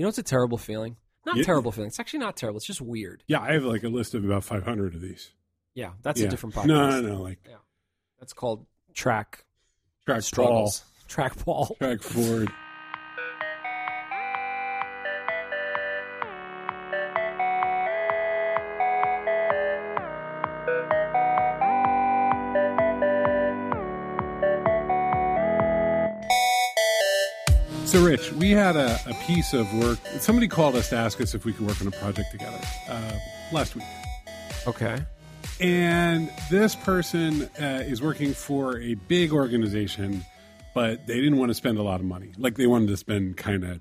You know, it's a terrible feeling. Not Yeah. terrible feeling. It's actually not terrible. It's just weird. Yeah, I have like a list of about 500 of these. Yeah, that's yeah. a different podcast. No, no, no, like That's called track track ball, struggles. Track ball. track forward. Rich, we had a, a piece of work. Somebody called us to ask us if we could work on a project together uh, last week. Okay. And this person uh, is working for a big organization, but they didn't want to spend a lot of money. Like they wanted to spend kind of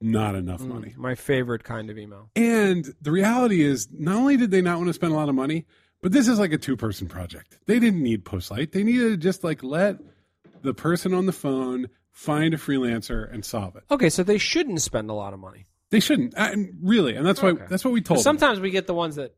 not enough money. My favorite kind of email. And the reality is, not only did they not want to spend a lot of money, but this is like a two person project. They didn't need Postlight. They needed to just like let the person on the phone find a freelancer and solve it. Okay, so they shouldn't spend a lot of money. They shouldn't, uh, and really, and that's why Okay. that's what we told. them. Sometimes we get the ones that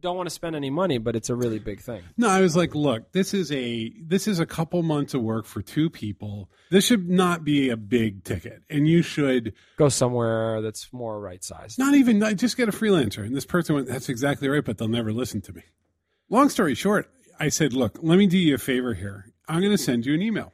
don't want to spend any money, but it's a really big thing. No, I was like, look, this is a this is a couple months of work for two people. This should not be a big ticket, and you should Go somewhere that's more right sized. not even just get a freelancer. And this person went, "That's exactly right," but they'll never listen to me. Long story short, I said, "Look, let me do you a favor here. I'm going to send you an email,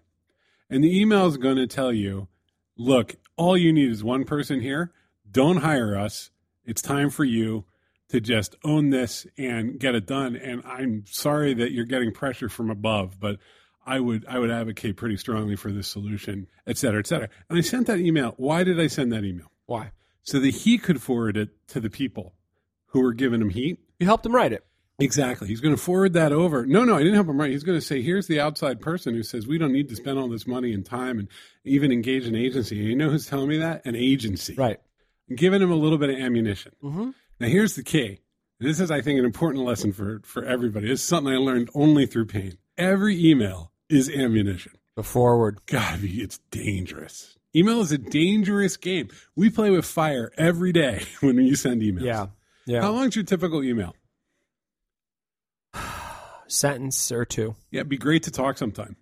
and the email is going to tell you, look, all you need is one person here. Don't hire us. It's time for you." To just own this and get it done, and I'm sorry that you're getting pressure from above, but I would I would advocate pretty strongly for this solution, et cetera, et cetera. And I sent that email. Why did I send that email? Why? so that he could forward it to the people who were giving him heat. You helped him write it. Exactly. He's going to forward that over. No, no, I didn't help him write. He's going to say, here's the outside person who says we don't need to spend all this money and time and even engage an agency. And you know who's telling me that? An agency. Right. I'm Giving him a little bit of ammunition. Mm-hmm. Now, here's the key. This is, I think, an important lesson for, for everybody. This is something I learned only through pain. Every email is ammunition. The forward. God, it's dangerous. Email is a dangerous game. We play with fire every day when you send emails. Yeah. Yeah. How long's your typical email? Sentence or two. Yeah, it'd be great to talk sometime.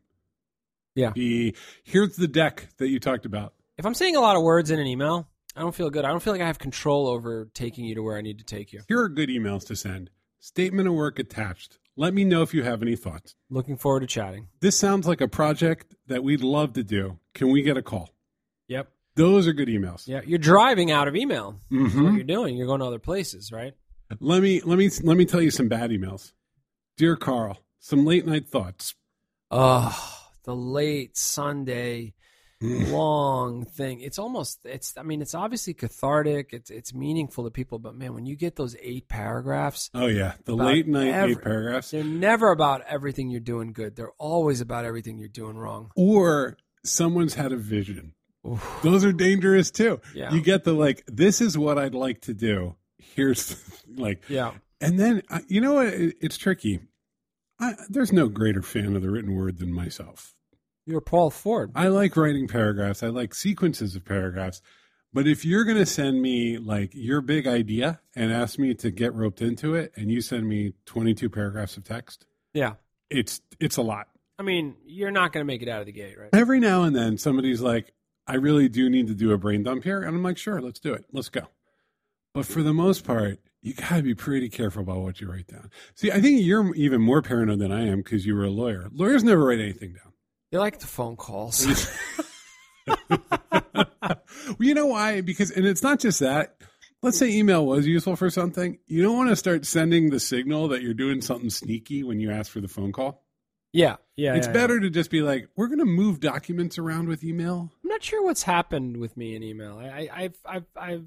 Yeah. Be here's the deck that you talked about. If I'm saying a lot of words in an email, I don't feel good. I don't feel like I have control over taking you to where I need to take you. Here are good emails to send. Statement of work attached. Let me know if you have any thoughts. Looking forward to chatting. This sounds like a project that we'd love to do. Can we get a call? Yep. Those are good emails. Yeah. You're driving out of email. That's Mhm. what you're doing. You're going to other places, right? Let me let me let me tell you some bad emails. Dear Carl, some late night thoughts. Oh, the late Sunday mm. long thing. It's almost it's I mean, it's obviously cathartic. It's it's meaningful to people, but man, when you get those eight paragraphs, Oh yeah, the late night every- eight paragraphs. they're never about everything you're doing good. They're always about everything you're doing wrong. or someone's had a vision. Those are dangerous too. Yeah. You get the like, this is what I'd like to do. Here's like, Yeah. And then you know what? It's tricky. I, there's no greater fan of the written word than myself. You're Paul Ford. I like writing paragraphs. I like sequences of paragraphs. But if you're going to send me like your big idea and ask me to get roped into it, and you send me 22 paragraphs of text, Yeah. it's it's a lot. I mean, you're not going to make it out of the gate, right? every now and then somebody's like, I really do need to do a brain dump here. And I'm like, sure, let's do it. Let's go. But for the most part, you got to be pretty careful about what you write down. See, I think you're even more paranoid than I am because you were a lawyer. Lawyers never write anything down. They like the phone calls. well, you know why? Because, and it's not just that. Let's say email was useful for something. You don't want to start sending the signal that you're doing something sneaky when you ask for the phone call. yeah. Yeah. it's yeah, better to just be like, we're going to move documents around with email. I'm not sure what's happened with me in email. I, I, I've, I've, I've,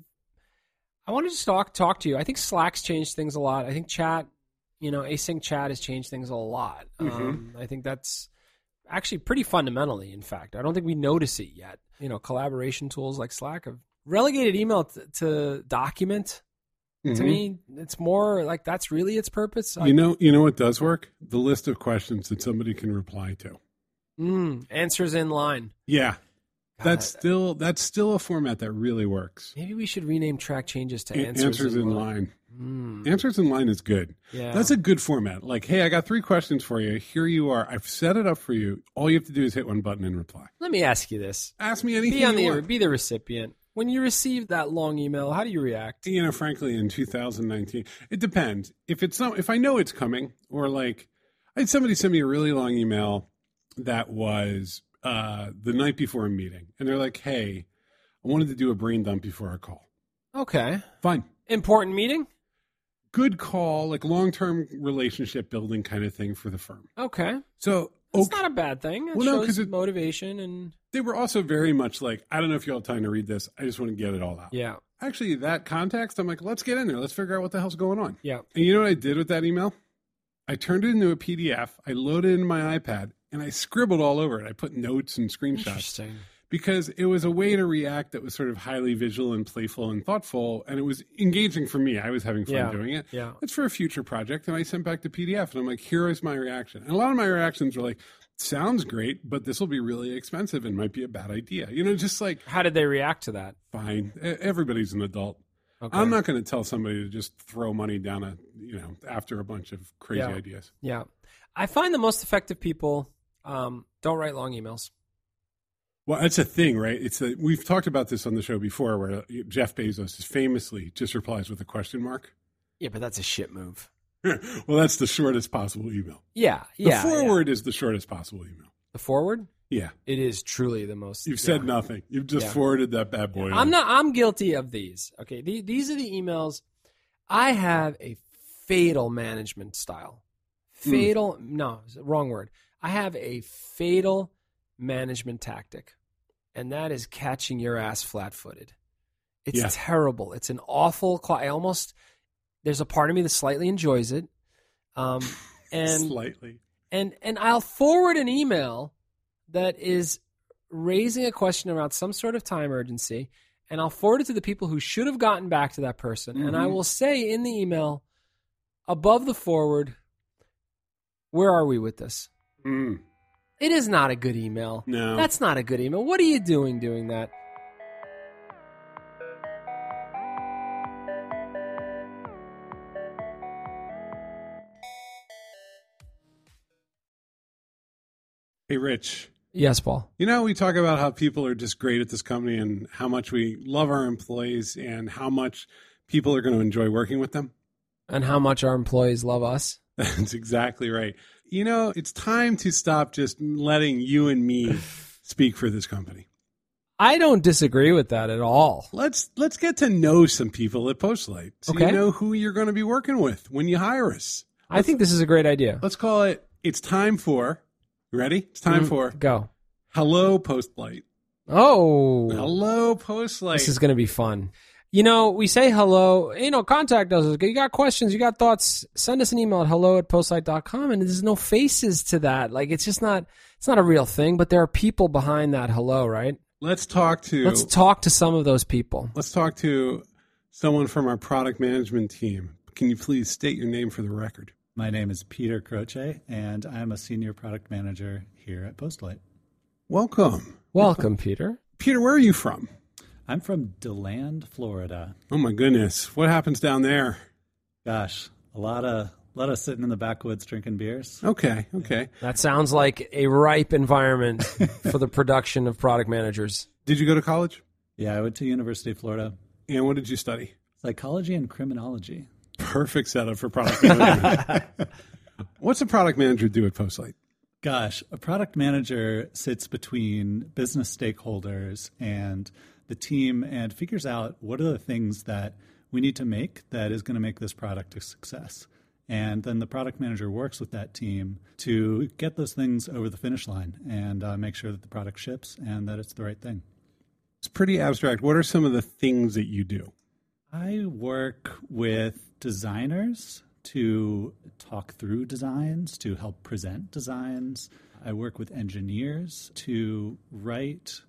I wanted to talk talk to you. I think Slack's changed things a lot. I think chat, you know, async chat has changed things a lot. Um, I think that's actually pretty fundamentally. In fact, I don't think we notice it yet. You know, collaboration tools like Slack have relegated email t- to document. To Mhm. me, it's more like that's really its purpose. I- You know, you know what does work? The list of questions that somebody can reply to. mm, answers in line. Yeah, that's still that's still a format that really works. maybe we should rename track changes to A- answers, in line. Mm, Answers in line is good. yeah, That's a good format. Like, hey, I got three questions for you. Here you are. I've set it up for you. All you have to do is hit one button and reply. Let me ask you this: Ask me anything be on the want. be the recipient. When you receive that long email, how do you react? You know, frankly, in 2019, it depends. If it's some, if I know it's coming, or like, I had somebody send me a really long email that was uh, the night before a meeting, and they're like, "Hey, I wanted to do a brain dump before our call." Okay. Fine. Important meeting? Good call, like long term relationship building kind of thing for the firm. Okay. So It's okay. not a bad thing. It Well, no, shows 'cause it- motivation and they were also very much like, I don't know if you'll have time to read this. I just want to get it all out. yeah. Actually, that context, I'm like, let's get in there. Let's figure out what the hell's going on. Yeah. And you know what I did with that email? I turned it into a PDF. I loaded it in my iPad and I scribbled all over it. I put notes and screenshots Interesting. because it was a way to react that was sort of highly visual and playful and thoughtful. And it was engaging for me. I was having fun Yeah. doing it. Yeah. It's for a future project. And I sent back the PDF and I'm like, here is my reaction. And a lot of my reactions were like, sounds great, but this will be really expensive and might be a bad idea. You know, just like, How did they react to that? fine. Everybody's an adult. Okay. I'm not going to tell somebody to just throw money down a, you know, after a bunch of crazy Yeah. ideas. Yeah. I find the most effective people um, don't write long emails. Well, that's a thing, right? It's a, we've talked about this on the show before, where Jeff Bezos is famously just replies with a question mark. Yeah, but that's a shit move. well, that's the shortest possible email. Yeah. The Yeah. yeah. forward is the shortest possible email. The forward? Yeah, It is truly the most. you've said yeah. nothing. You've just Yeah. forwarded that bad boy. I'm on. not. I'm guilty of these. Okay, the, these are the emails. I have a fatal management style. Hmm. Fatal. No, wrong word. I have a fatal management tactic, and that is catching your ass flat-footed. It's Yeah. terrible. It's an awful. I almost. There's a part of me that slightly enjoys it, um, and slightly. and and I'll forward an email that is raising a question around some sort of time urgency, and I'll forward it to the people who should have gotten back to that person, and I Mhm. will say in the email above the forward, where are we with this? Mm, It is not a good email. no, That's not a good email. What are you doing doing that? hey, Rich. Yes, Paul. You know, we talk about how people are just great at this company and how much we love our employees and how much people are going to enjoy working with them. And how much our employees love us. That's exactly right. You know, it's time to stop just letting you and me speak for this company. I don't disagree with that at all. Let's let's get to know some people at Postlight, so Okay. you know who you're going to be working with when you hire us. I think this is a great idea. Let's call it. It's time for. You ready? It's time Mm, for Go. hello Postlight. Oh. Hello Postlight. This is going to be fun. You know, we say hello, you know, contact us. You got questions, you got thoughts, send us an email at hello at postlight.com. And there's no faces to that. Like, it's just not, it's not a real thing, but there are people behind that hello, right? let's talk to. Let's talk to some of those people. let's talk to someone from our product management team. Can you please state your name for the record? My name is Peter Croce, and I'm a senior product manager here at Postlight. Welcome, Welcome, Peter. Peter. Where are you from? I'm from DeLand, Florida. Oh my goodness, what happens down there? Gosh, a lot of a lot of sitting in the backwoods drinking beers. Okay, okay. That sounds like a ripe environment for the production of product managers. Did you go to college? Yeah, I went to University of Florida, And what did you study? psychology and criminology. Perfect setup for product management. What's a product manager do at Postlight? Gosh, a product manager sits between business stakeholders and the team and figures out what are the things that we need to make that is going to make this product a success. And then the product manager works with that team to get those things over the finish line and uh, make sure that the product ships and that it's the right thing. It's pretty abstract. What are some of the things that you do? I work with designers to talk through designs, to help present designs. I work with engineers to write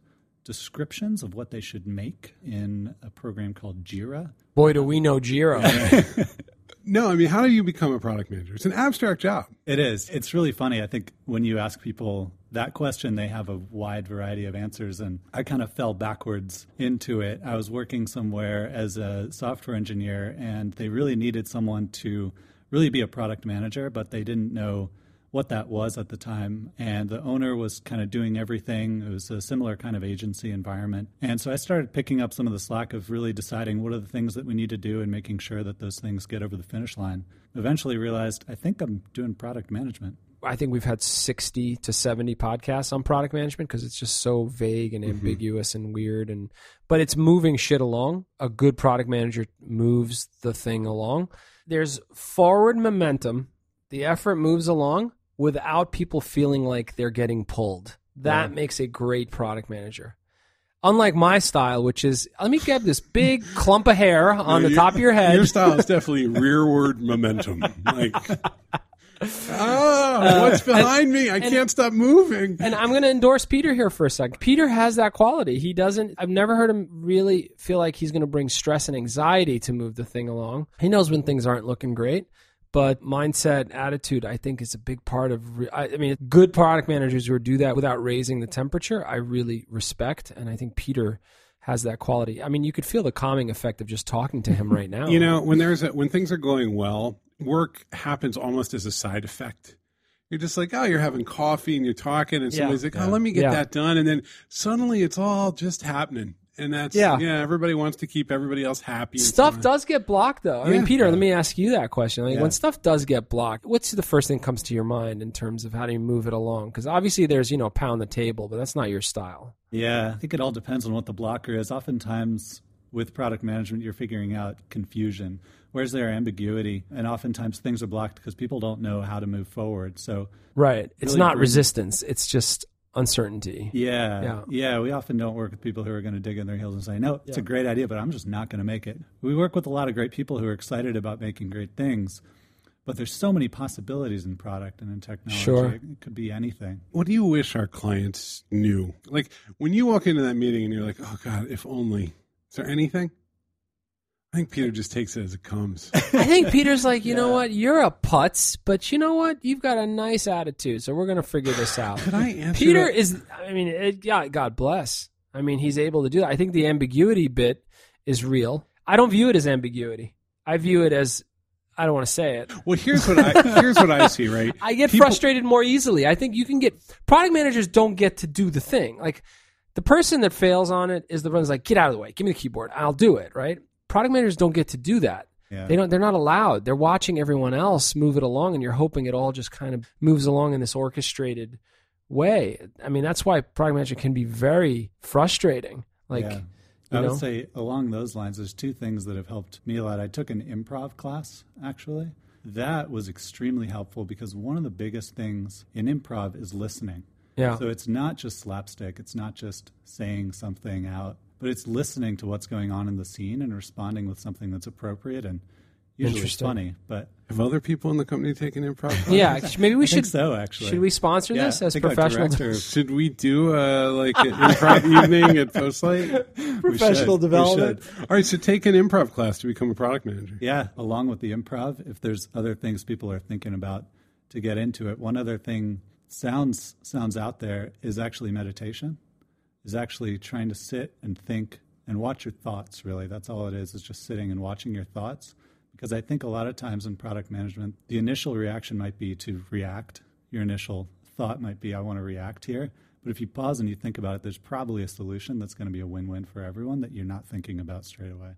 descriptions of what they should make in a program called Jira. Boy, do we know Jira. No, I mean, how do you become a product manager? It's an abstract job. It is. It's really funny. I think when you ask people that question, they have a wide variety of answers. And I kind of fell backwards into it. I was working somewhere as a software engineer, and they really needed someone to really be a product manager, but they didn't know what that was at the time. And the owner was kind of doing everything. It was a similar kind of agency environment. And so I started picking up some of the slack of really deciding what are the things that we need to do and making sure that those things get over the finish line. Eventually realized I think I'm doing product management. I think we've had 60 to 70 podcasts on product management because it's just so vague and mm-hmm. ambiguous and weird and but it's moving shit along. A good product manager moves the thing along. There's forward momentum. The effort moves along without people feeling like they're getting pulled. That makes a great product manager. Unlike my style, which is let me get this big clump of hair on the top of your head. Your style is definitely rearward momentum. Like, ah, what's behind me? I can't stop moving. And I'm going to endorse Peter here for a second. Peter has that quality. He doesn't, I've never heard him really feel like he's going to bring stress and anxiety to move the thing along. He knows when things aren't looking great. But mindset, attitude, I think is a big part of. Re- I, I mean, good product managers who do that without raising the temperature, I really respect, and I think Peter has that quality. I mean, you could feel the calming effect of just talking to him right now. You know, when there's a, when things are going well, work happens almost as a side effect. You're just like, oh, you're having coffee and you're talking, and Yeah. somebody's like, oh, let me get Yeah. that done, and then suddenly it's all just happening, and that's Yeah. yeah. everybody wants to keep everybody else happy. Stuff so does get blocked, though. I mean, Yeah. Peter, let me ask you that question. Like, Yeah. when stuff does get blocked, what's the first thing that comes to your mind in terms of how do you move it along? Because obviously, there's you know pound the table, but that's not your style. Yeah, I think it all depends on what the blocker is. Oftentimes, with product management, you're figuring out confusion. Where's there ambiguity? And oftentimes, things are blocked because people don't know how to move forward. So, Right. It's Really not bring- resistance. It's just uncertainty. yeah, Yeah. yeah, we often don't work with people who are going to dig in their heels and say, "No, it's a great idea, but I'm just not going to make it." We work with a lot of great people who are excited about making great things, but there's so many possibilities in product and in technology. Sure. It could be anything. What do you wish our clients knew? Like when you walk into that meeting and you're like, oh God, if only. Is there anything? I think Peter just takes it as it comes. I think Peter's like, you know what? You're a putz, but you know what? You've got a nice attitude, so we're going to figure this out. Could I answer Peter that? is, I mean, it, God, God bless. I mean, he's able to do that. I think the ambiguity bit is real. I don't view it as ambiguity. I view it as, I don't want to say it. Well, here's what I here's what I see. Right, I get People- frustrated more easily. I think you can get product managers don't get to do the thing. Like the person that fails on it is the one who's like, get out of the way, give me the keyboard, I'll do it. Right? Product managers don't get to do that. Yeah. They don't. They're not allowed. They're watching everyone else move it along, and you're hoping it all just kind of moves along in this orchestrated way. I mean, that's why product management can be very frustrating. Like, Yeah. I know? would say along those lines, there's two things that have helped me a lot. I took an improv class, actually. That was extremely helpful because one of the biggest things in improv is listening. yeah, So it's not just slapstick, it's not just saying something out, but it's listening to what's going on in the scene and responding with something that's appropriate and usually it's funny. But have other people in the company taken improv? classes? yeah. Maybe we I think should. so, actually. Should we sponsor Yeah, this as think professional? director- Should we do uh, like an improv evening at Postlight? We Professional. We development. should. All right, so take an improv class to become a product manager. Yeah, along with the improv, if there's other things people are thinking about to get into it, one other thing sounds sounds out there is actually meditation. Is actually trying to sit and think and watch your thoughts. Really, that's all it is. Is just sitting and watching your thoughts. Because I think a lot of times in product management, the initial reaction might be to react. Your initial thought might be, "I want to react here." But if you pause and you think about it, there's probably a solution that's going to be a win-win for everyone that you're not thinking about straight away.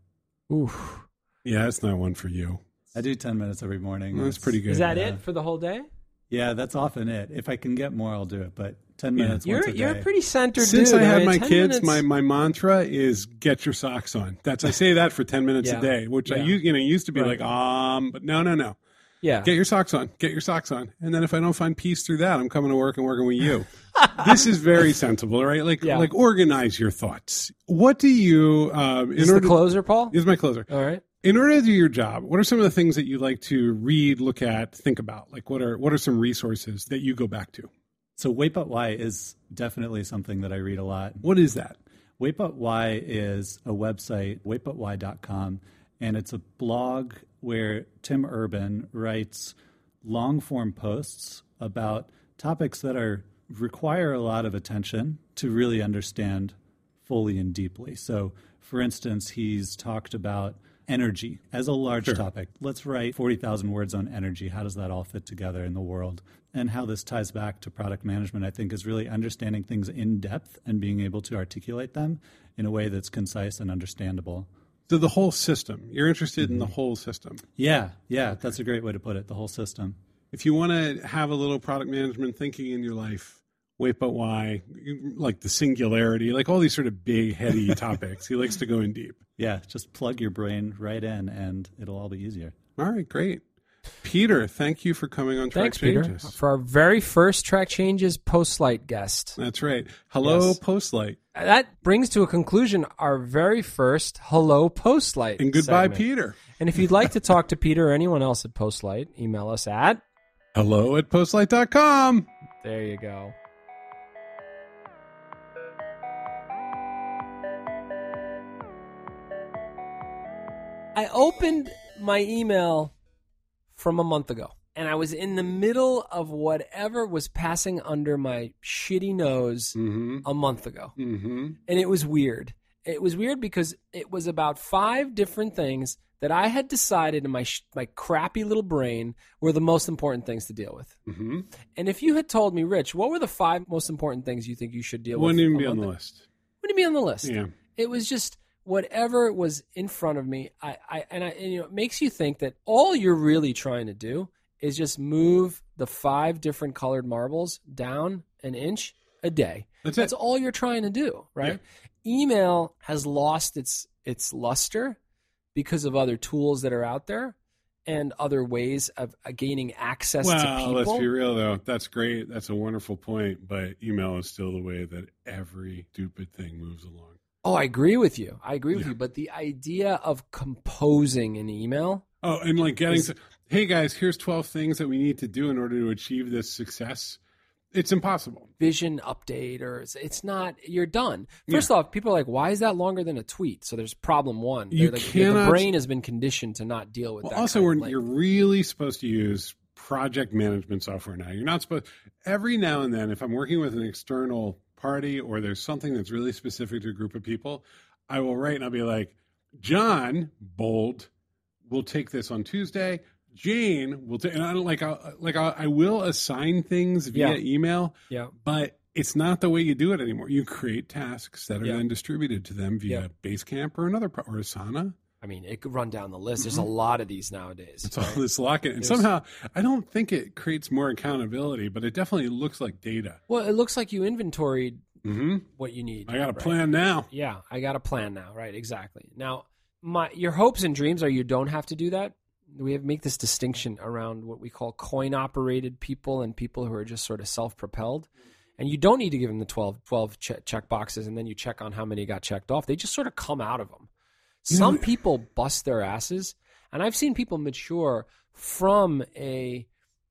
Oof. Yeah, it's not one for you. I do 10 minutes every morning. Well, that's It's- pretty good. Is that Yeah. it for the whole day? Yeah, that's often it. If I can get more, I'll do it. But 10 Yeah. minutes You're once a day. you're a pretty centered Since dude. I had mean, my kids, minutes- my, my mantra is get your socks on. That's I say that for ten minutes Yeah. a day, which I Yeah. used you know used to be Right. like um, but no no no. yeah. Get your socks on. Get your socks on. And then if I don't find peace through that, I'm coming to work and working with you. this is very sensible, right? Like Yeah. like organize your thoughts. What do you um in Is the order closer, Paul? Is my closer. All right. In order to do your job, what are some of the things that you like to read, look at, think about? Like what are what are some resources that you go back to? So Wait But Why is definitely something that I read a lot. What is that? Wait But Why is a website, waitbutwhy.com, and it's a blog where Tim Urban writes long form posts about topics that are require a lot of attention to really understand fully and deeply. So, for instance, he's talked about energy as a large sure. topic. Let's write 40,000 words on energy. How does that all fit together in the world? And how this ties back to product management, I think, is really understanding things in depth and being able to articulate them in a way that's concise and understandable. So the whole system. You're interested mm-hmm. in the mm-hmm. whole system. Yeah, yeah, that's a great way to put it. The whole system. If you want to have a little product management thinking in your life, wait, but why? Like the singularity, like all these sort of big, heady topics. He likes to go in deep. Yeah, just plug your brain right in, and it'll all be easier. All right, great. Peter, thank you for coming on Track Thanks, Changes. Peter, for our very first Track Changes Postlight guest. That's right. Hello, yes. Postlight. That brings to a conclusion our very first Hello Postlight. And goodbye, segment. Peter. And if you'd like to talk to Peter or anyone else at Postlight, email us at hello at postlight.com. There you go. I opened my email from a month ago and I was in the middle of whatever was passing under my shitty nose mm-hmm. a month ago. Mm-hmm. And it was weird. It was weird because it was about five different things that I had decided in my sh- my crappy little brain were the most important things to deal with. Mm-hmm. And if you had told me, Rich, what were the five most important things you think you should deal Wouldn't with? Wouldn't even be on the list. Wouldn't even be on the list. Yeah. It was just whatever was in front of me, I, I and I, and, you know, it makes you think that all you're really trying to do is just move the five different colored marbles down an inch a day. That's, That's all you're trying to do, right? Yeah. Email has lost its its luster because of other tools that are out there and other ways of uh, gaining access well, to people. let's be real though. That's great. That's a wonderful point. But email is still the way that every stupid thing moves along. Oh, I agree with you. I agree with yeah. you. But the idea of composing an email. Oh, and like getting, is, to, hey guys, here's 12 things that we need to do in order to achieve this success. It's impossible. Vision update, or it's, it's not. You're done. First yeah. off, people are like, "Why is that longer than a tweet?" So there's problem one. You like, cannot, the brain has been conditioned to not deal with well, that. Also, you're really supposed to use project management software now. You're not supposed. Every now and then, if I'm working with an external party or there's something that's really specific to a group of people, I will write and I'll be like, John, bold, will take this on Tuesday. Jane will take, and I don't like, I, like I, I will assign things via yeah. email. Yeah. But it's not the way you do it anymore. You create tasks that are yeah. then distributed to them via yeah. Basecamp or another or Asana. I mean, it could run down the list. There's a mm-hmm. lot of these nowadays. It's right? all this locking, and somehow I don't think it creates more accountability, but it definitely looks like data. Well, it looks like you inventoried mm-hmm. what you need. I got a right? plan now. Yeah, I got a plan now. Right, exactly. Now, my your hopes and dreams are you don't have to do that. We have make this distinction around what we call coin operated people and people who are just sort of self propelled. And you don't need to give them the 12, 12 check boxes and then you check on how many got checked off. They just sort of come out of them. Some people bust their asses, and I've seen people mature from a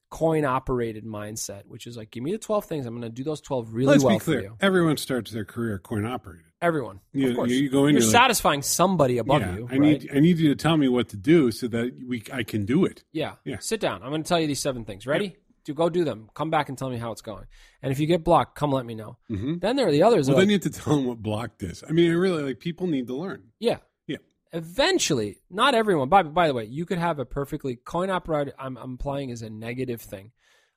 coin operated mindset, which is like, give me the 12 things. I'm going to do those 12 really Let's well be clear. for you. Everyone starts their career coin operated. Everyone. You, of course. You, go in, you're, you're satisfying like, somebody above yeah, you. I need I need you to tell me what to do so that we I can do it. Yeah. Yeah. Sit down. I'm going to tell you these seven things. Ready? Do go do them. Come back and tell me how it's going. And if you get blocked, come let me know. Mm-hmm. Then there are the others. Well, then like, you have to tell them what blocked is. I mean, I really, like people need to learn. Yeah eventually, not everyone. By by the way, you could have a perfectly coin operated. I'm, I'm implying is a negative thing.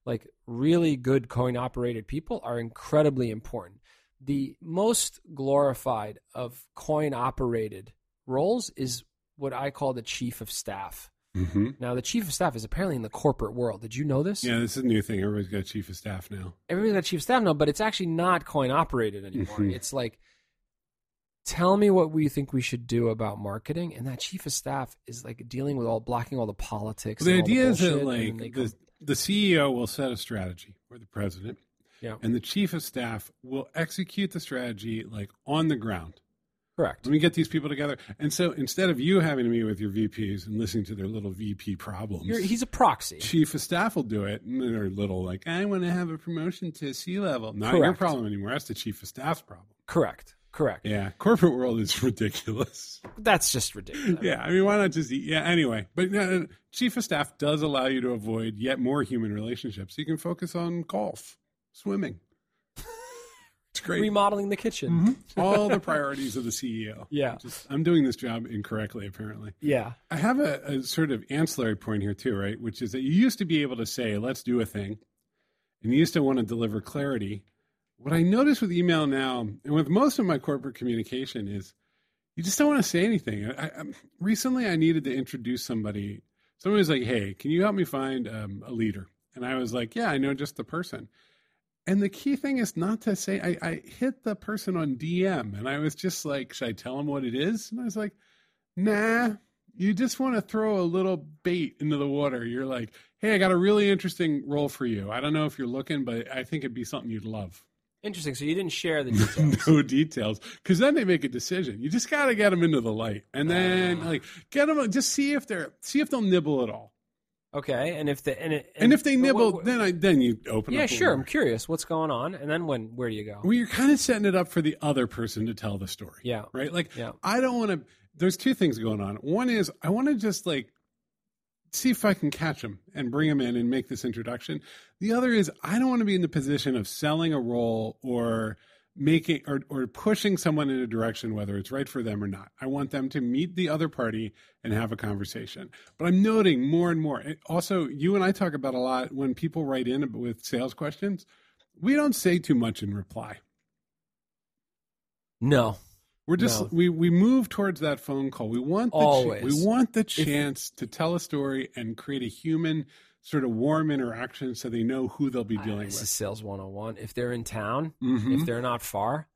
Like really good coin operated people are incredibly important. The most glorified of coin operated roles is what I call the chief of staff. Mm-hmm. Now, the chief of staff is apparently in the corporate world. Did you know this? Yeah, this is a new thing. Everybody's got chief of staff now. Everybody's got chief of staff now, but it's actually not coin operated anymore. Mm-hmm. It's like tell me what we think we should do about marketing. And that chief of staff is like dealing with all blocking all the politics well, the idea the is that like the, the ceo will set a strategy or the president. Yeah. and the chief of staff will execute the strategy like on the ground. Correct. Let me get these people together. And so instead of you having to meet with your vps and listening to their little vp problems You're, he's a proxy. chief of staff will do it. And they're little like i want to have a promotion to c level not correct. your problem anymore. That's the chief of staff's problem. Correct Correct. Yeah, corporate world is ridiculous. That's just ridiculous. yeah, I mean, why not just eat? Yeah, anyway, but uh, chief of staff does allow you to avoid yet more human relationships. You can focus on golf, swimming. It's great. remodeling the kitchen. All the priorities of the CEO. Yeah. Just, I'm doing this job incorrectly, apparently. Yeah. I have a, a sort of ancillary point here too, right? Which is that you used to be able to say, "Let's do a thing," and you used to want to deliver clarity. What I notice with email now, and with most of my corporate communication, is you just don't want to say anything. I, I, recently, I needed to introduce somebody. Someone was like, "Hey, can you help me find um, a leader?" And I was like, "Yeah, I know just the person." And the key thing is not to say. I, I hit the person on DM, and I was just like, "Should I tell them what it is?" And I was like, "Nah." You just want to throw a little bait into the water. You're like, "Hey, I got a really interesting role for you. I don't know if you're looking, but I think it'd be something you'd love." Interesting. So you didn't share the details. no details because then they make a decision. You just got to get them into the light, and then ah. like get them. Just see if they're see if they'll nibble at all. Okay, and if the and, it, And, if they nibble, what- then I then you open. yeah, sure. I'm curious what's going on, and then when where do you go? Well, you're kind of setting it up for the other person to tell the story. Yeah. Right. Like Yeah. I don't want to. There's two things going on. One is I want to just like see if I can catch them and bring them in and make this introduction. The other is I don't want to be in the position of selling a role or making or, or pushing someone in a direction whether it's right for them or not. I want them to meet the other party and have a conversation. But I'm noting more and more. Also, you and I talk about a lot when people write in with sales questions. We don't say too much in reply. No, We're just No. we we move towards that phone call. We want the ch- Always. we want the chance to tell a story and create a human sort of warm interaction so they know who they'll be dealing with. this is sales 101. If they're in town, Mhm. if they're not far,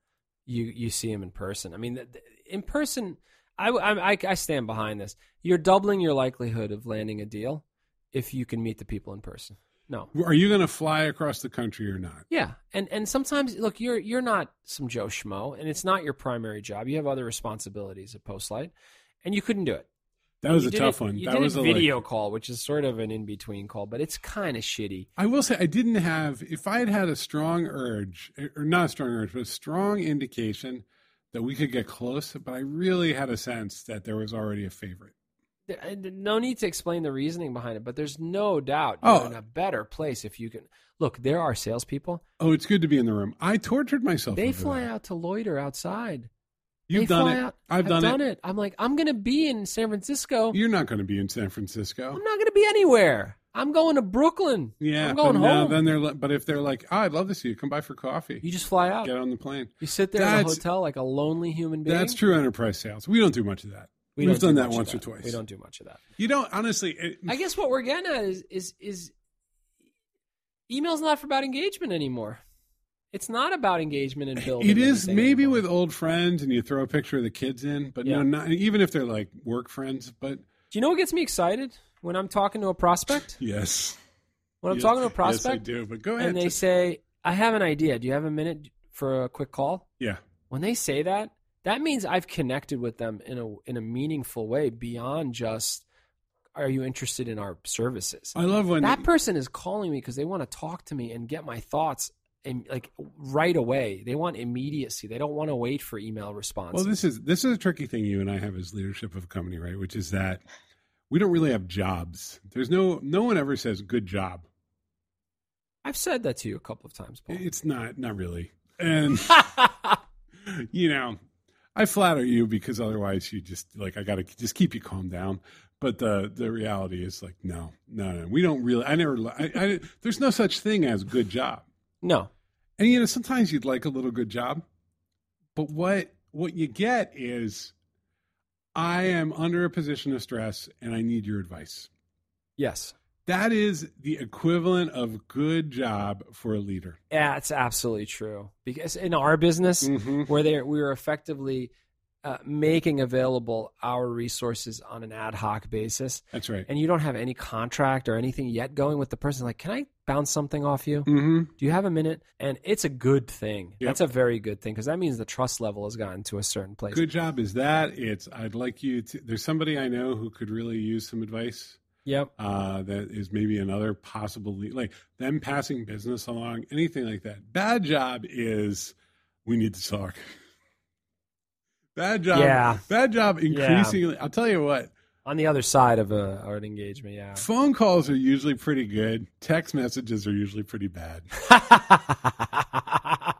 you you see them in person. I mean, th- th- in person, I, I I I stand behind this. You're doubling your likelihood of landing a deal if you can meet the people in person. No. Are you going to fly across the country or not? Yeah, and and sometimes look, you're you're not some Joe schmo, and it's not your primary job. You have other responsibilities at Postlight, and you couldn't do it. That was You a tough it- one. You that did was a a like- video call, which is sort of an in between call, but it's kind of shitty. I will say I didn't have if I had had a strong urge er, or not a strong urge, but a strong indication that we could get close, but I really had a sense that there was already a favorite. No need to explain the reasoning behind it, but there's no doubt Oh. you're in a better place if you can. Look, there are salespeople. Oh, it's good to be in the room. I tortured myself. They fly that. out to loiter outside. You've they done fly it. Out. I've done, it. I'm like, I'm going to be in San Francisco. You're not going to be in San Francisco. I'm not going to be anywhere. I'm going to Brooklyn. Yeah, I'm going now home. then they're but if they're like, oh, I'd love to see you. Come by for coffee. you just fly out. Get on the plane. You sit there in a hotel like a lonely human being. That's true enterprise sales. We don't do much of that. We We've don't done do that once or twice. We don't do much of that. You don't honestly. It, I guess what we're getting at is is is email's not for about engagement anymore. It's not about engagement and building. it is maybe anymore. with old friends and you throw a picture of the kids in, but Yeah. no, not even if they're like work friends. But Do you know what gets me excited when I'm talking to a prospect? yes, When I'm Yes. talking to a prospect, Yes, I do. But go ahead. and they say, "I have an idea. Do you have a minute for a quick call?" yeah, When they say that, that means I've connected with them in a in a meaningful way beyond just are you interested in our services? I love when that person is calling me because they want to talk to me and get my thoughts and like right away. They want immediacy. They don't want to wait for email responses. Well, this is this is a tricky thing you and I have as leadership of a company, right? Which is that we don't really have jobs. There's no no one ever says good job. I've said that to you a couple of times, Paul. It's not not really. And you know, I flatter you because otherwise you just like I got to just keep you calm down. But the the reality is like no, no, no. We don't really. I never. I, I, there's no such thing as good job. no, And you know, sometimes you'd like a little good job, but what what you get is, I am under a position of stress and I need your advice. yes, That is the equivalent of good job for a leader. yeah, it's absolutely true. Because in our business, Mhm. where they we are effectively uh, making available our resources on an ad hoc basis, That's right. and you don't have any contract or anything yet going with the person, like, can I bounce something off you? hmm Do you have a minute? And it's a good thing. Yep. That's a very good thing because that means the trust level has gotten to a certain place. Good job is that. It's I'd like you to. There's somebody I know who could really use some advice. Yep. Uh, that is maybe another possible lead, like them passing business along, anything like that. Bad job is we need to talk. Bad job. Yeah. Bad job. Increasingly, I'll tell you what. On the other side of a, an engagement, yeah. Phone calls are usually pretty good. Text messages are usually pretty bad.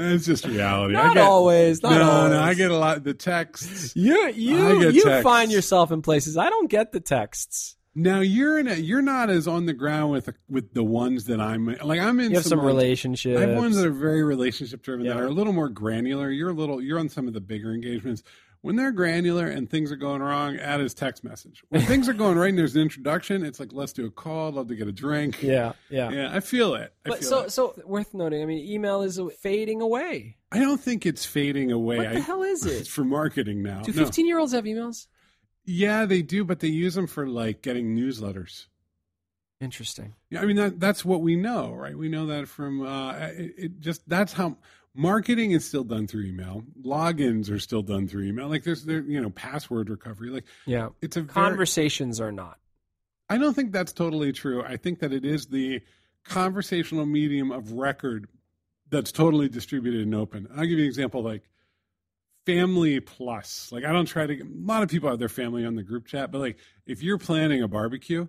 It's just reality. I Not get, always. Not no, always. no, I get a lot. The texts. You you you texts. find yourself in places I don't get the texts. Now you're in a, you're not as on the ground with with the ones that I'm like. I'm in You have some like- relationships. I have ones that are very relationship driven that are a little more granular. You're a little you're on some of the bigger engagements. When they're granular and things are going wrong, add his text message. When things are going right and there's an introduction, it's like let's do a call. I'd love to get a drink. yeah, yeah. yeah. I feel it. I But feel so it. so worth noting. I mean, email is fading away. I don't think it's fading away. What the I- hell is it? It's for marketing now. Do No. fifteen year olds have emails? Yeah, they do, but they use them for like getting newsletters. Interesting. Yeah, I mean that that's what we know, right? We know that from uh, it, it just that's how marketing is still done through email. Logins are still done through email. Like there's there you know password recovery. Like Yeah. it's a very, Conversations are not. I don't think that's totally true. I think that it is the conversational medium of record that's totally distributed and open. I'll give you an example like Family Plus. Like I don't try to. A lot of people have their family on the group chat, but like if you're planning a barbecue,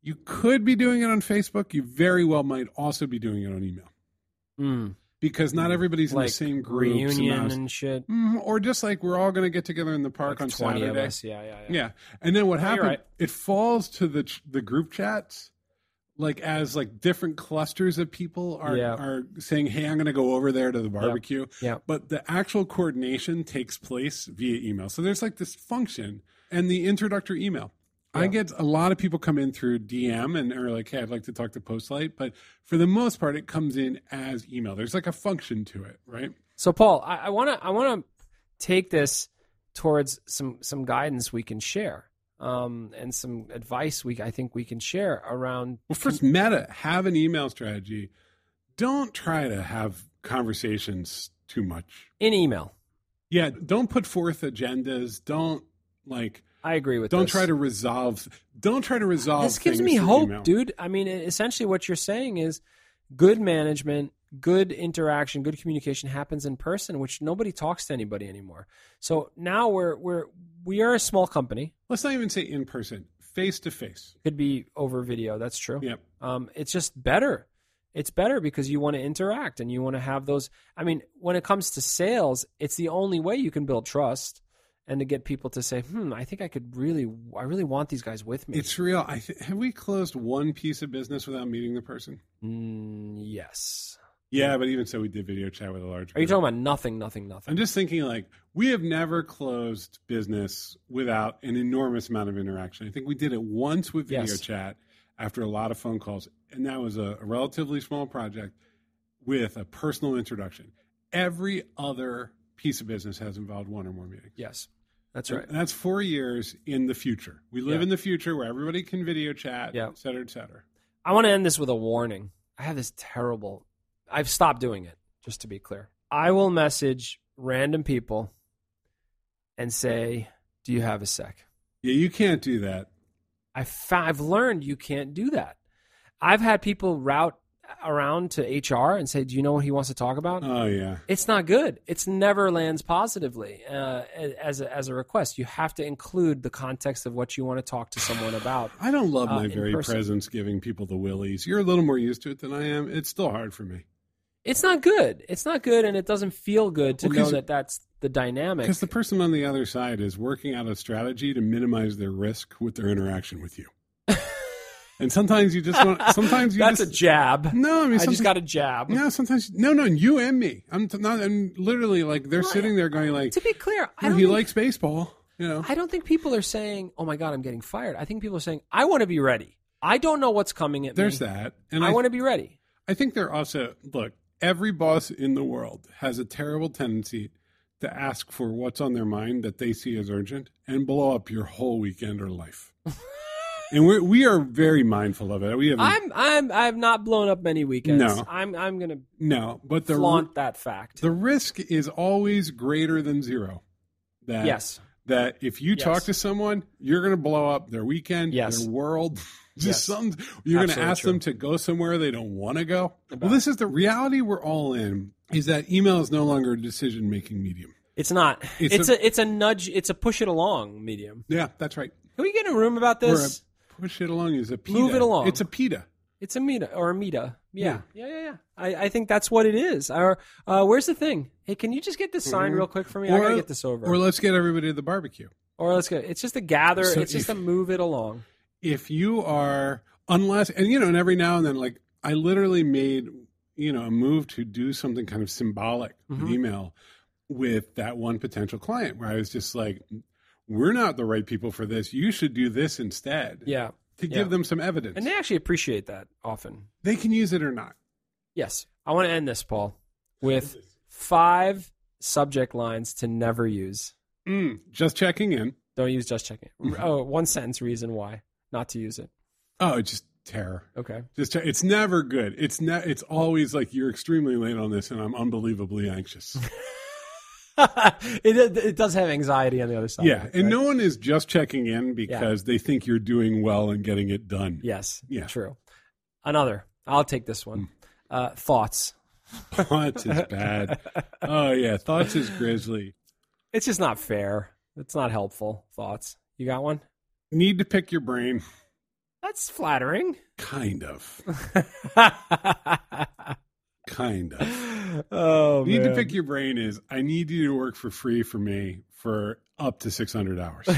you could be doing it on Facebook. You very well might also be doing it on email Mm. Because not everybody's in the same group and reunion not- and shit. Mhm, or just like we're all going to get together in the park Like on Saturday. of us. Yeah, yeah, yeah. Yeah, and then what you're happened? right. It falls to the ch- the group chats, like as like different clusters of people are Yeah. are saying, "Hey, I'm going to go over there to the barbecue." Yeah. But the actual coordination takes place via email. So there's like this function and the introductory email. I get a lot of people come in through DM and are like, "Hey, I'd like to talk to Postlight," but for the most part, it comes in as email. There's like a function to it, right? So Paul, I want to I want to take this towards some some guidance we can share, um, and some advice we I think we can share around. Well, first, meta, have an email strategy. Don't try to have conversations too much. in email. Yeah, don't put forth agendas. Don't like. I agree with. Don't this. try to resolve. Don't try to resolve. This gives me hope, email. dude. I mean, essentially, what you're saying is good management, good interaction, good communication happens in person, which nobody talks to anybody anymore. So now we're we're we are a small company. Let's not even say in person, face to face. Could be over video. That's true. Yep. um, it's just better. It's better because you want to interact and you want to have those. I mean, when it comes to sales, it's the only way you can build trust and to get people to say, "Hmm, I think I could really, I really want these guys with me." It's real. I th- have we closed one piece of business without meeting the person? mm, yes. Yeah, but even so, we did video chat with a large. Are you talking about nothing, nothing, nothing? I'm just thinking like we have never closed business without an enormous amount of interaction. I think we did it once with video Yes. chat after a lot of phone calls, and that was a, a relatively small project with a personal introduction. Every other piece of business has involved one or more meetings. Yes, that's And right. that's four years in the future. We live Yeah. in the future where everybody can video chat, Yeah. et cetera, et cetera. I want to end this with a warning. I have this terrible. I've stopped doing it. Just to be clear, I will message random people and say, "Do you have a sec?" Yeah, you can't do that. I fa- I've learned you can't do that. I've had people route around to HR and say, "Do you know what he wants to talk about?" Oh yeah. it's not good. It's never lands positively uh, as a, as a request. You have to include the context of what you want to talk to someone about. I don't love Uh, my very person. presence giving people the willies. You're a little more used to it than I am. It's still hard for me. It's not good. It's not good, and it doesn't feel good to Well, know that that's the dynamic. Because the person on the other side is working out a strategy to minimize their risk with their interaction with you. And sometimes you just want. Sometimes you that's just a jab. no. I mean, I just got a jab. no. Sometimes no, no. You and me. I'm t- not. I'm literally like they're Well, sitting there going like, To be clear, I "Oh, don't he think, likes baseball. You know. I don't think people are saying, "Oh my god, I'm getting fired." I think people are saying, "I want to be ready. I don't know what's coming at There's me. that, and I I, want to be ready." I think they're also look. Every boss in the world has a terrible tendency to ask for what's on their mind that they see as urgent and blow up your whole weekend or life. and we're, we are very mindful of it. We have I'm I'm I've not blown up many weekends. No. I'm I'm gonna no, but the flaunt that fact. the risk is always greater than zero. That yes. that if you Yes. talk to someone, you're going to blow up their weekend, Yes. their world. Just Yes. some, you're going to ask true. them to go somewhere they don't want to go. About- Well, this is the reality we're all in. Is that email is no longer a decision making medium? It's not. It's It's, a- a, it's a nudge. It's a push it along medium. Yeah, that's right. Can we get in a room about this? Push it along is a pita. Move it along. It's a pita. It's a meta or a meta. Yeah, yeah, yeah, yeah. I, I think that's what it is. Or uh, where's the thing? Hey, can you just get this sign real quick for me? I gotta get this over. Or let's get everybody to the barbecue. Or let's go. It's just a gather. So it's just if- a move it along. If you are, unless, and you know, and every now and then, like I literally made, you know, a move to do something kind of symbolic with Mhm. email with that one potential client where I was just like, we're not the right people for this. You should do this instead Yeah, to yeah. give them some evidence. and they actually appreciate that often. they can use it or not. Yes, I want to end this, Paul, with five subject lines to never use. Mm, just checking in. Don't use just checking. Oh, one sentence reason why not to use it. Oh, just terror. Okay. Just check. It's never good. It's ne- It's always like you're extremely late on this, and I'm unbelievably anxious. it, it does have anxiety on the other side. yeah, it, and right? no one is just checking in because they think you're doing well and getting it done. Yes. Yeah. True. Another. I'll take this one. Uh, thoughts. Thoughts is bad. Oh yeah, thoughts is grisly. It's just not fair. It's not helpful. Thoughts. You got one? Need to pick your brain. That's flattering. Kind of. Kind of. oh, Need to pick your brain is I need you to work for free for me for up to 600 hours.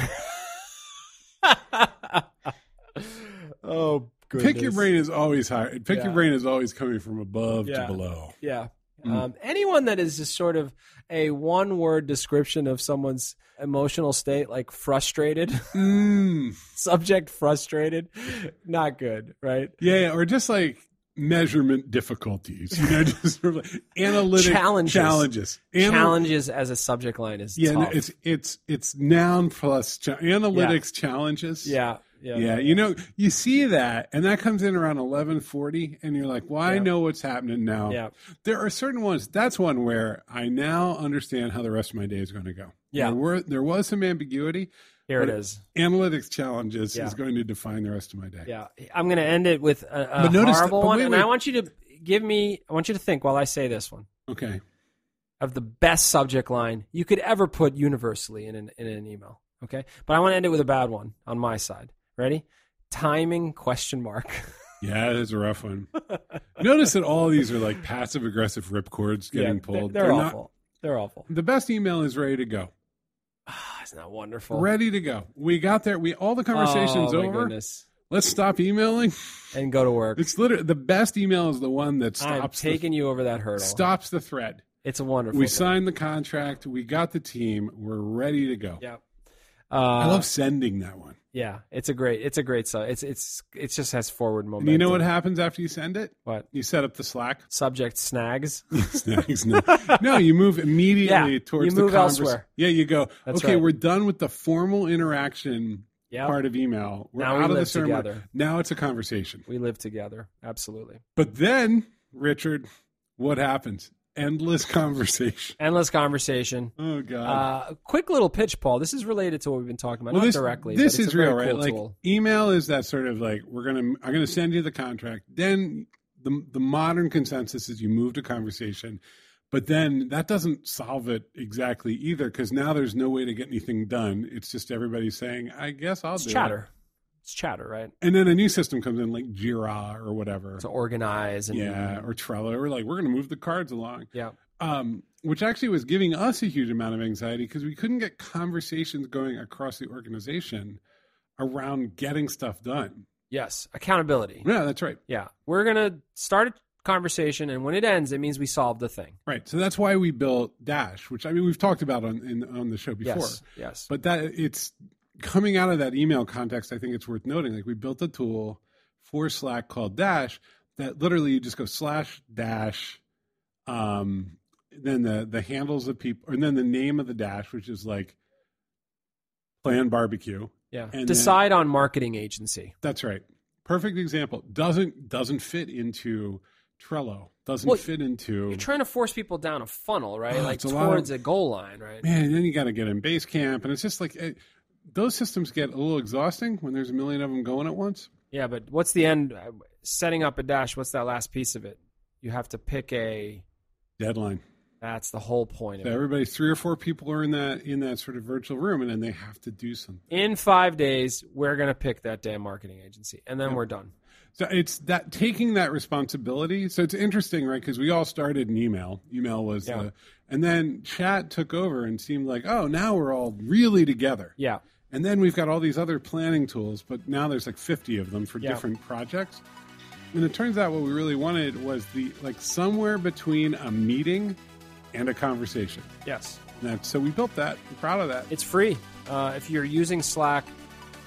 oh, goodness. Pick your brain is always high. Pick Yeah. your brain is always coming from above Yeah. to below. Yeah. Mm. Um, anyone that is just sort of a one word description of someone's emotional state, like frustrated, Mm. subject frustrated, not good, right? Yeah, yeah, or just like measurement difficulties, you know, just sort of like analytic Challenges. Challenges. Ana- Challenges as a subject line is Yeah, no, it's it's it's noun plus cha- analytics challenges. yeah, yeah, Yeah, you know, you see that, and that comes in around eleven forty, and you're like, "Well, I Yeah. know what's happening now." yeah. There are certain ones. That's one where I now understand how the rest of my day is going to go. Yeah. there were there was some ambiguity. Here it But- is. Analytics challenges Yeah. is going to define the rest of my day. Yeah, I'm going to end it with a, a that- horrible but one, wait, and wait. I want you to give me. I want you to think while I say this one Okay. of the best subject line you could ever put universally in an in an email. Okay, but I want to end it with a bad one on my side. Ready? Timing question mark. Yeah, that's a rough one. Notice that all these are like passive aggressive ripcords getting Yeah, pulled. They're, they're not- awful. They're awful. the best email is ready to go. Isn't that wonderful? Ready to go. We got there. We all the conversations oh, over. Goodness. Let's stop emailing. And go to work. It's literally the best email is the one that I'm stops taking you over that the, hurdle. stops the thread. It's a wonderful. We thing. signed the contract. We got the team. We're ready to go. Yeah. I Uh, love sending that one. Yeah, it's a great. It's a great. So it's it's it just has forward And momentum. you know what happens after you send it? What You set up the Slack. subject snags? Snags. no. no, you move immediately Yeah, towards you the move convers- elsewhere. Yeah, you go. That's okay, right. we're done with the formal interaction Yeah, part of email. We're Now we out of the live together. Now it's a conversation. we live together. Absolutely, But then, Richard, what happens? Endless conversation. endless conversation. Oh God. Uh, quick little pitch, Paul. This is related to what we've been talking about, well, not this, directly. This but it's is real, right? cool like tool. email is that sort of like we're gonna I'm gonna send you the contract. Then the the modern consensus is you move to conversation, but then that doesn't solve it exactly either because now there's no way to get anything done. It's just everybody saying, "I guess I'll It's do chatter. it," It's chatter, right? and then a new system comes in like Jira or whatever. To organize and yeah, or Trello. We're like, we're going to move the cards along. yeah. um, which actually was giving us a huge amount of anxiety because we couldn't get conversations going across the organization around getting stuff done. Yes, accountability. Yeah, that's right. Yeah, we're gonna start a conversation, and when it ends, it means we solved the thing. Right. So that's why we built Dash, which I mean we've talked about on in, on the show before. Yes, yes. But that it's coming out of that email context. I think it's worth noting. Like we built a tool for Slack called Dash that literally you just go slash dash, um, then the the handles of people, and then the name of the dash, which is like Plan Barbecue. yeah. and Decide on marketing agency. That's right. Perfect example. Doesn't doesn't fit into Trello. Doesn't Well, fit into You're trying to force people down a funnel, right? Oh, like it's a towards of- a goal line, right? man. And then you got to get in Basecamp, and it's just like it, those systems get a little exhausting when there's a million of them going at once. Yeah, but what's the end? Setting up a dash. What's that last piece of it? You have to pick a. Deadline. That's the whole point of So it. everybody, three or four people are in that in that sort of virtual room, and then they have to do something. In five days, we're gonna pick that damn marketing agency, and then Yep. we're done. So it's that taking that responsibility. So it's interesting, right? Because we all started in email. Email was Yeah. the, and then chat took over and seemed like, oh, now we're all really together. Yeah. And then we've got all these other planning tools, but now there's like 50 of them for Yeah. different projects. And it turns out what we really wanted was the like somewhere between a meeting and a conversation. Yes. And so we built that. I'm proud of that. It's free. Uh, if you're using Slack,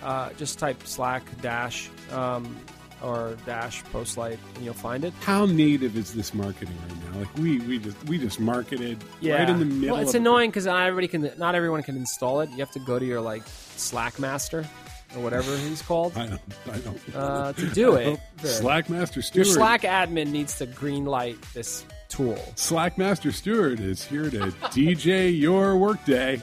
uh, just type Slack dash um, or dash Postlight, and you'll find it. How native is this marketing right now? Like we we just we just marketed Yeah, right in the middle. Well, it's annoying because not everybody can. Not everyone can install it. You have to go to your like Slack master or whatever he's called I don't. I don't. uh, to do it. The- Slack Master Your Stewart. Slack admin needs to green light this tool. Slack Master Stewart is here to DJ your workday.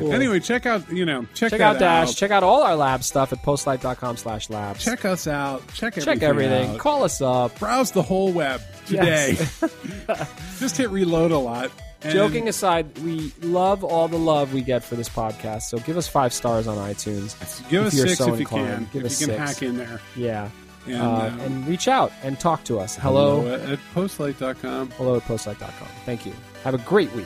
Anyway, check out you know check, Check out Dash. Check out all our lab stuff at postlight.com slash labs. Check us out. Check everything. Check everything. out. Call us up. Browse the whole web today. Yes. Just hit reload a lot. and- Joking aside, we love all the love we get for this podcast. So give us five stars on iTunes. Give us six so if you can. Give if us you can six. hack in there. Yeah. And, uh, uh, and reach out and talk to us. Hello. Hello at postlight.com. Hello at postlight.com. Thank you. Have a great week.